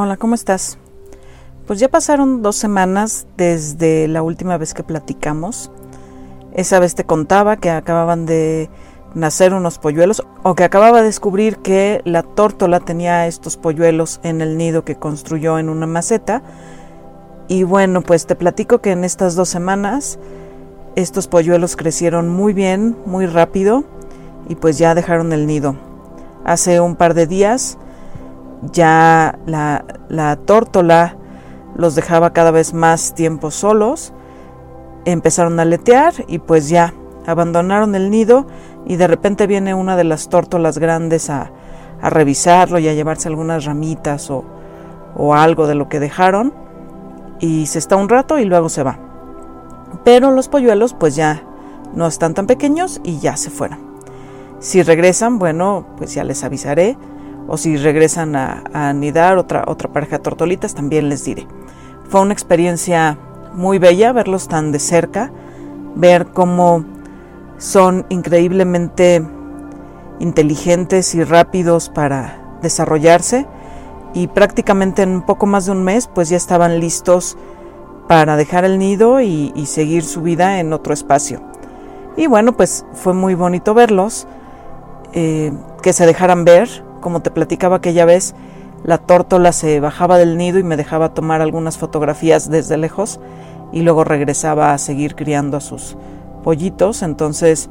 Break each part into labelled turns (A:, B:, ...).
A: Hola, ¿cómo estás? Pues ya pasaron dos semanas desde la última vez que platicamos. Esa vez te contaba que acababan de nacer unos polluelos o que acababa de descubrir que la tórtola tenía estos polluelos en el nido que construyó en una maceta. Y bueno, pues te platico que en estas dos semanas estos polluelos crecieron muy bien, muy rápido y pues ya dejaron el nido. Hace un par de días ya la, la tórtola los dejaba cada vez más tiempo solos, empezaron a aletear y pues ya abandonaron el nido y de repente viene una de las tórtolas grandes a, a revisarlo y a llevarse algunas ramitas o, o algo de lo que dejaron y se está un rato y luego se va. Pero los polluelos pues ya no están tan pequeños y ya se fueron. Si regresan, bueno, pues ya les avisaré o si regresan a, anidar otra, otra pareja de tortolitas, también les diré. Fue una experiencia muy bella verlos tan de cerca, ver cómo son increíblemente inteligentes y rápidos para desarrollarse y prácticamente en poco más de un mes pues ya estaban listos para dejar el nido y, y seguir su vida en otro espacio. Y bueno, pues fue muy bonito verlos, eh, que se dejaran ver, como te platicaba aquella vez, la tórtola se bajaba del nido y me dejaba tomar algunas fotografías desde lejos y luego regresaba a seguir criando a sus pollitos. Entonces,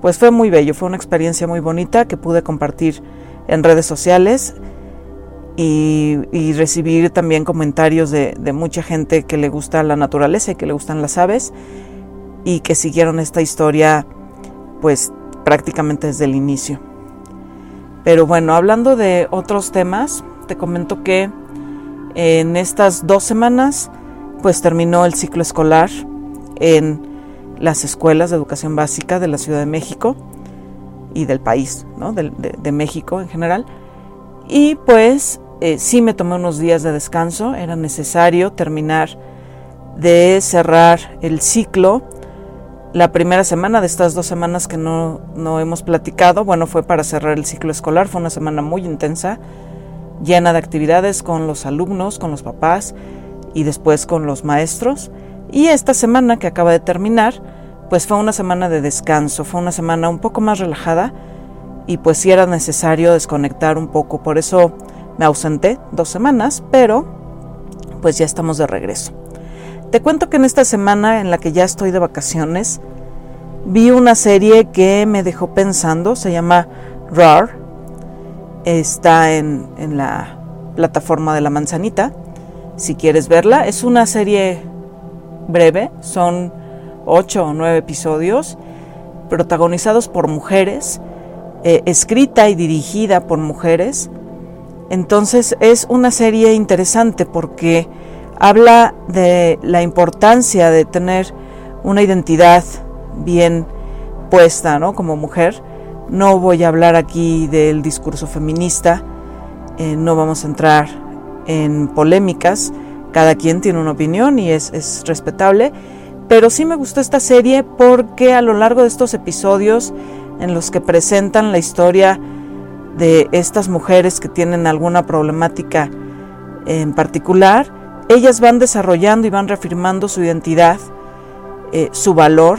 A: pues fue muy bello, fue una experiencia muy bonita que pude compartir en redes sociales y, recibir también comentarios de, de mucha gente que le gusta la naturaleza y que le gustan las aves y que siguieron esta historia pues prácticamente desde el inicio. Pero bueno, hablando de otros temas, te comento que en estas dos semanas pues terminó el ciclo escolar en las escuelas de educación básica de la Ciudad de México y del país, ¿no? de, México en general. Y pues eh, sí me tomé unos días de descanso, era necesario terminar de cerrar el ciclo la primera semana de estas dos semanas que no, no, hemos platicado, bueno, fue para cerrar el ciclo escolar, fue una semana muy intensa, llena de actividades con los alumnos, con los papás y después con los maestros. Y esta semana que acaba de terminar, pues fue una semana de descanso, fue una semana un poco más relajada y pues sí era necesario desconectar un poco, por eso me ausenté dos semanas, pero pues ya estamos de regreso. Te cuento que en esta semana en la que ya estoy de vacaciones, vi una serie que me dejó pensando, se llama RAR, está en, en la plataforma de la manzanita, si quieres verla. Es una serie breve, son ocho o nueve episodios, protagonizados por mujeres, eh, escrita y dirigida por mujeres. Entonces es una serie interesante porque habla de la importancia de tener una identidad bien puesta, ¿no? Como mujer. No voy a hablar aquí del discurso feminista, eh, no vamos a entrar en polémicas, cada quien tiene una opinión y es, es respetable, pero sí me gustó esta serie porque a lo largo de estos episodios en los que presentan la historia de estas mujeres que tienen alguna problemática en particular, ellas van desarrollando y van reafirmando su identidad, eh, su valor,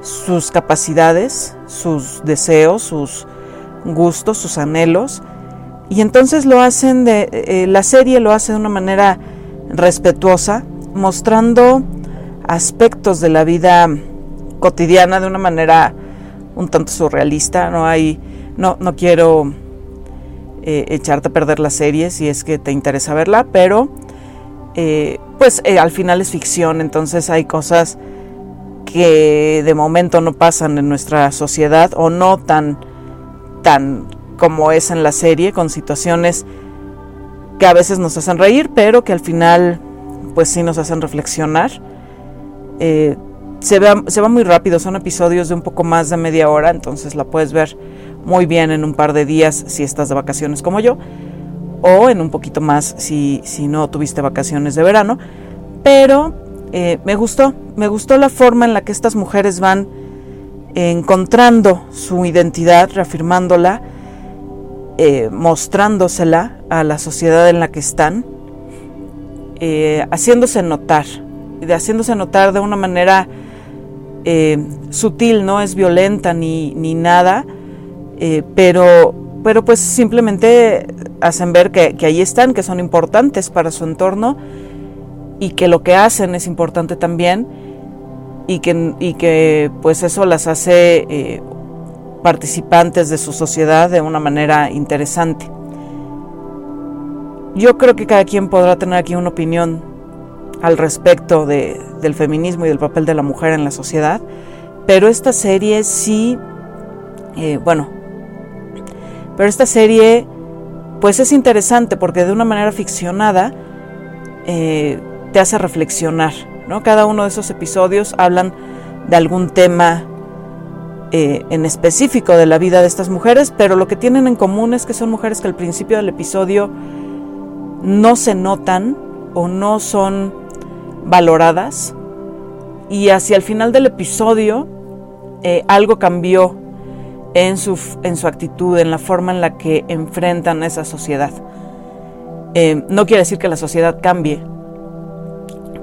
A: sus capacidades, sus deseos, sus gustos, sus anhelos. Y entonces lo hacen de, eh, la serie lo hace de una manera respetuosa, mostrando aspectos de la vida cotidiana de una manera un tanto surrealista. No hay, no, no quiero eh, echarte a perder la serie si es que te interesa verla, pero eh, pues eh, al final es ficción, entonces hay cosas que de momento no pasan en nuestra sociedad o no tan, tan como es en la serie, con situaciones que a veces nos hacen reír, pero que al final pues sí nos hacen reflexionar. Eh, se, se va muy rápido, son episodios de un poco más de media hora, entonces la puedes ver muy bien en un par de días si estás de vacaciones como yo o en un poquito más si, si no tuviste vacaciones de verano. Pero eh, me gustó, me gustó la forma en la que estas mujeres van encontrando su identidad, reafirmándola eh, mostrándosela a la sociedad en la que están, eh, haciéndose notar, de haciéndose notar de una manera eh, sutil, no es violenta ni, ni nada, pero, pero pues simplemente hacen ver que, que ahí están, que son importantes para su entorno y que lo que hacen es importante también y que, y que pues eso las hace participantes de su sociedad de una manera interesante. Yo creo que cada quien podrá tener aquí una opinión al respecto de, del feminismo y del papel de la mujer en la sociedad, pero esta serie sí, eh, bueno, pero esta serie pues es interesante porque de una manera ficcionada eh, te hace reflexionar, ¿no? Cada uno de esos episodios hablan de algún tema eh, en específico de la vida de estas mujeres, pero lo que tienen en común es que son mujeres que al principio del episodio no se notan o no son valoradas y hacia el final del episodio eh, algo cambió en su, en su actitud, en la forma en la que enfrentan esa sociedad. Eh, no quiere decir que la sociedad cambie,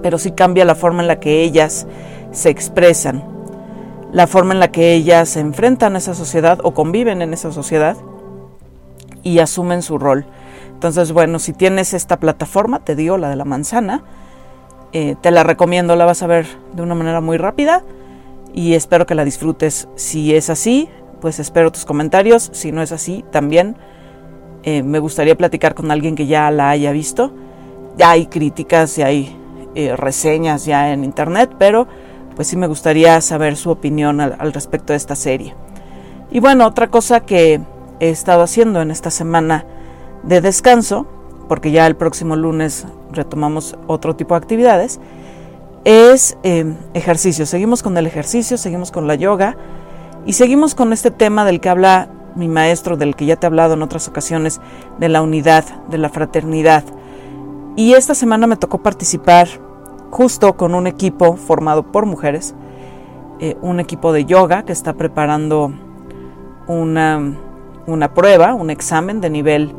A: pero sí cambia la forma en la que ellas se expresan la forma en la que ellas se enfrentan a esa sociedad o conviven en esa sociedad y asumen su rol. Entonces, bueno, si tienes esta plataforma, te digo, la de la manzana, eh, te la recomiendo, la vas a ver de una manera muy rápida y espero que la disfrutes. Si es así, pues espero tus comentarios. Si no es así, también eh, me gustaría platicar con alguien que ya la haya visto. Ya hay críticas, ya hay eh, reseñas ya en internet, pero pues sí me gustaría saber su opinión al, respecto de esta serie. Y bueno, otra cosa que he estado haciendo en esta semana de descanso, porque ya el próximo lunes retomamos otro tipo de actividades, es eh, ejercicio. Seguimos con el ejercicio, seguimos con la yoga y seguimos con este tema del que habla mi maestro, del que ya te he hablado en otras ocasiones, de la unidad, de la fraternidad. Y esta semana me tocó participar justo con un equipo formado por mujeres, eh, un equipo de yoga que está preparando una, una prueba, un examen de nivel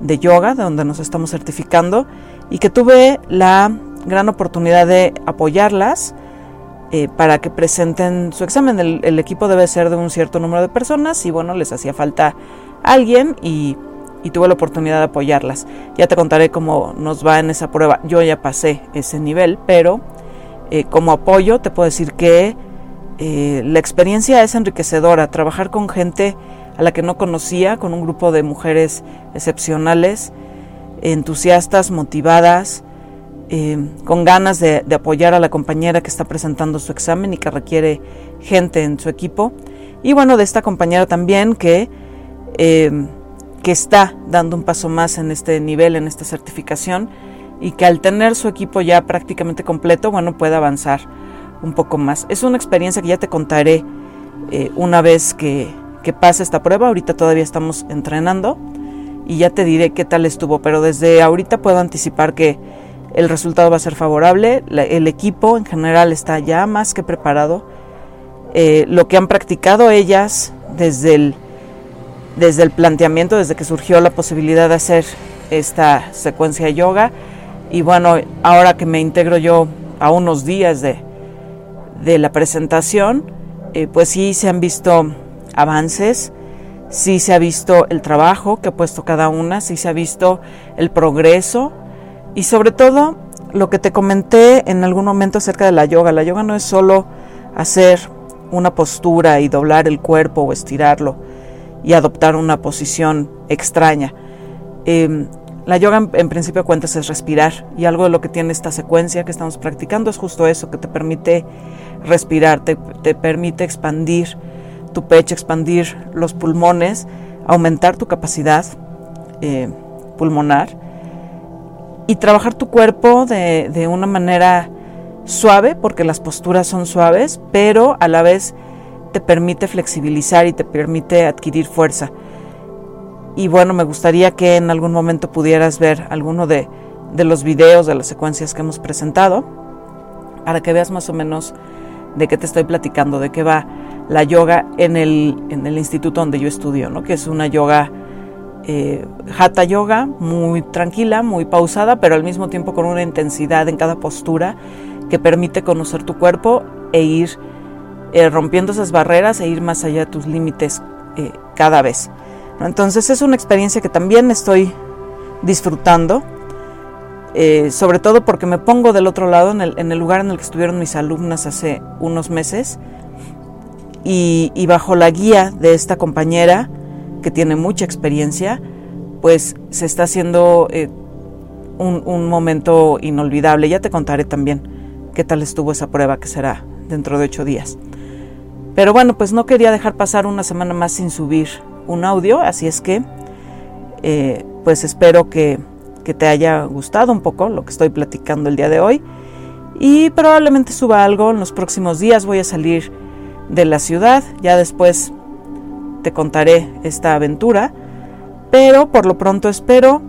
A: de yoga, de donde nos estamos certificando, y que tuve la gran oportunidad de apoyarlas eh, para que presenten su examen. El, equipo debe ser de un cierto número de personas y bueno, les hacía falta alguien y y tuve la oportunidad de apoyarlas. Ya te contaré cómo nos va en esa prueba. Yo ya pasé ese nivel, pero eh, como apoyo te puedo decir que eh, la experiencia es enriquecedora. Trabajar con gente a la que no conocía, con un grupo de mujeres excepcionales, entusiastas, motivadas, eh, con ganas de, apoyar a la compañera que está presentando su examen y que requiere gente en su equipo. Y bueno, de esta compañera también que que está dando un paso más en este nivel, en esta certificación, y que al tener su equipo ya prácticamente completo, bueno, puede avanzar un poco más. Es una experiencia que ya te contaré eh, una vez que, que pase esta prueba. Ahorita todavía estamos entrenando y ya te diré qué tal estuvo, pero desde ahorita puedo anticipar que el resultado va a ser favorable. el equipo en general está ya más que preparado. Eh, lo que han practicado ellas desde el desde el planteamiento, desde que surgió la posibilidad de hacer esta secuencia de yoga. Y bueno, ahora que me integro yo a unos días de, de la presentación, eh, pues sí se han visto avances, sí se ha visto el trabajo que ha puesto cada una, sí se ha visto el progreso y sobre todo lo que te comenté en algún momento acerca de la yoga. La yoga no es solo hacer una postura y doblar el cuerpo o estirarlo y adoptar una posición extraña. Em, la yoga en, principio cuentas es respirar y algo de lo que tiene esta secuencia que estamos practicando es justo eso, que te permite respirar, te, permite expandir tu pecho, expandir los pulmones, aumentar tu capacidad eh, pulmonar y trabajar tu cuerpo de, de una manera suave, porque las posturas son suaves, pero a la vez te permite flexibilizar y te permite adquirir fuerza. Y bueno, me gustaría que en algún momento pudieras ver alguno de, los videos, de las secuencias que hemos presentado, para que veas más o menos de qué te estoy platicando, de qué va la yoga en el, en el instituto donde yo estudio, ¿no? que es una yoga eh, hatha yoga, muy tranquila, muy pausada, pero al mismo tiempo con una intensidad en cada postura que permite conocer tu cuerpo e ir eh, rompiendo esas barreras e ir más allá de tus límites eh, cada vez. Entonces es una experiencia que también estoy disfrutando, sobre todo porque me pongo del otro lado, en el, lugar en el que estuvieron mis alumnas hace unos meses, y, y bajo la guía de esta compañera, que tiene mucha experiencia, pues se está haciendo eh, un, momento inolvidable. Ya te contaré también qué tal estuvo esa prueba que será dentro de ocho días. Pero bueno, pues no quería dejar pasar una semana más sin subir un audio, así es que eh, pues espero que, que te haya gustado un poco lo que estoy platicando el día de hoy y probablemente suba algo en los próximos días. Voy a salir de la ciudad, ya después te contaré esta aventura, pero por lo pronto espero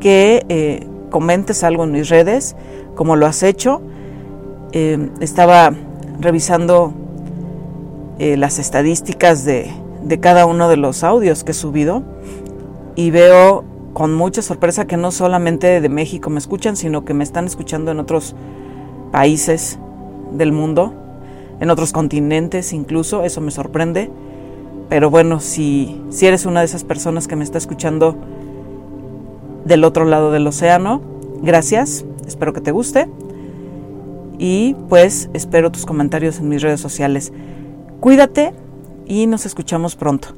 A: que eh, comentes algo en mis redes, como lo has hecho. Eh, estaba revisando eh, las estadísticas de, de cada uno de los audios que he subido y veo con mucha sorpresa que no solamente de México me escuchan, sino que me están escuchando en otros países del mundo, en otros continentes incluso, eso me sorprende. Pero bueno, si, si eres una de esas personas que me está escuchando del otro lado del océano, gracias, espero que te guste. Y pues espero tus comentarios en mis redes sociales. Cuídate y nos escuchamos pronto.